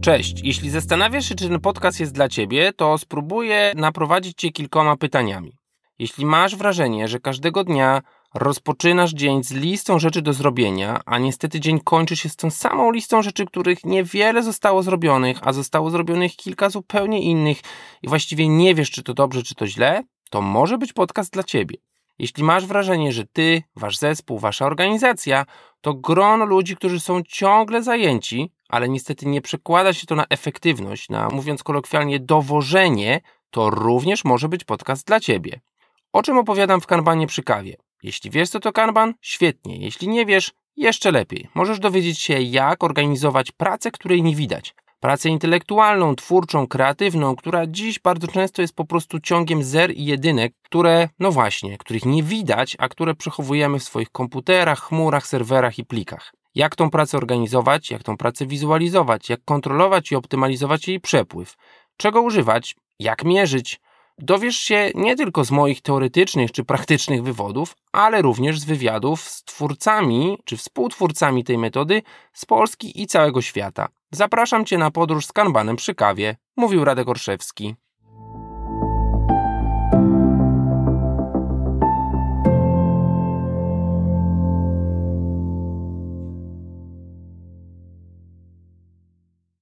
Cześć, jeśli zastanawiasz się, czy ten podcast jest dla Ciebie, to spróbuję naprowadzić Cię kilkoma pytaniami. Jeśli masz wrażenie, że każdego dnia rozpoczynasz dzień z listą rzeczy do zrobienia, a niestety dzień kończy się z tą samą listą rzeczy, których niewiele zostało zrobionych, a zostało zrobionych kilka zupełnie innych i właściwie nie wiesz, czy to dobrze, czy to źle, to może być podcast dla Ciebie. Jeśli masz wrażenie, że ty, wasz zespół, wasza organizacja to grono ludzi, którzy są ciągle zajęci, ale niestety nie przekłada się to na efektywność, na mówiąc kolokwialnie dowożenie, to również może być podcast dla ciebie. O czym opowiadam w kanbanie przy kawie? Jeśli wiesz co to kanban, świetnie. Jeśli nie wiesz, jeszcze lepiej. Możesz dowiedzieć się, jak organizować pracę, której nie widać pracę intelektualną, twórczą, kreatywną, która dziś bardzo często jest po prostu ciągiem zer i jedynek, które, no właśnie, których nie widać, a które przechowujemy w swoich komputerach, chmurach, serwerach i plikach. Jak tą pracę organizować, jak tą pracę wizualizować, jak kontrolować i optymalizować jej przepływ, czego używać, jak mierzyć, dowiesz się nie tylko z moich teoretycznych czy praktycznych wywodów, ale również z wywiadów z twórcami czy współtwórcami tej metody z Polski i całego świata. Zapraszam Cię na podróż z kanbanem przy kawie, mówił Radek Orszewski.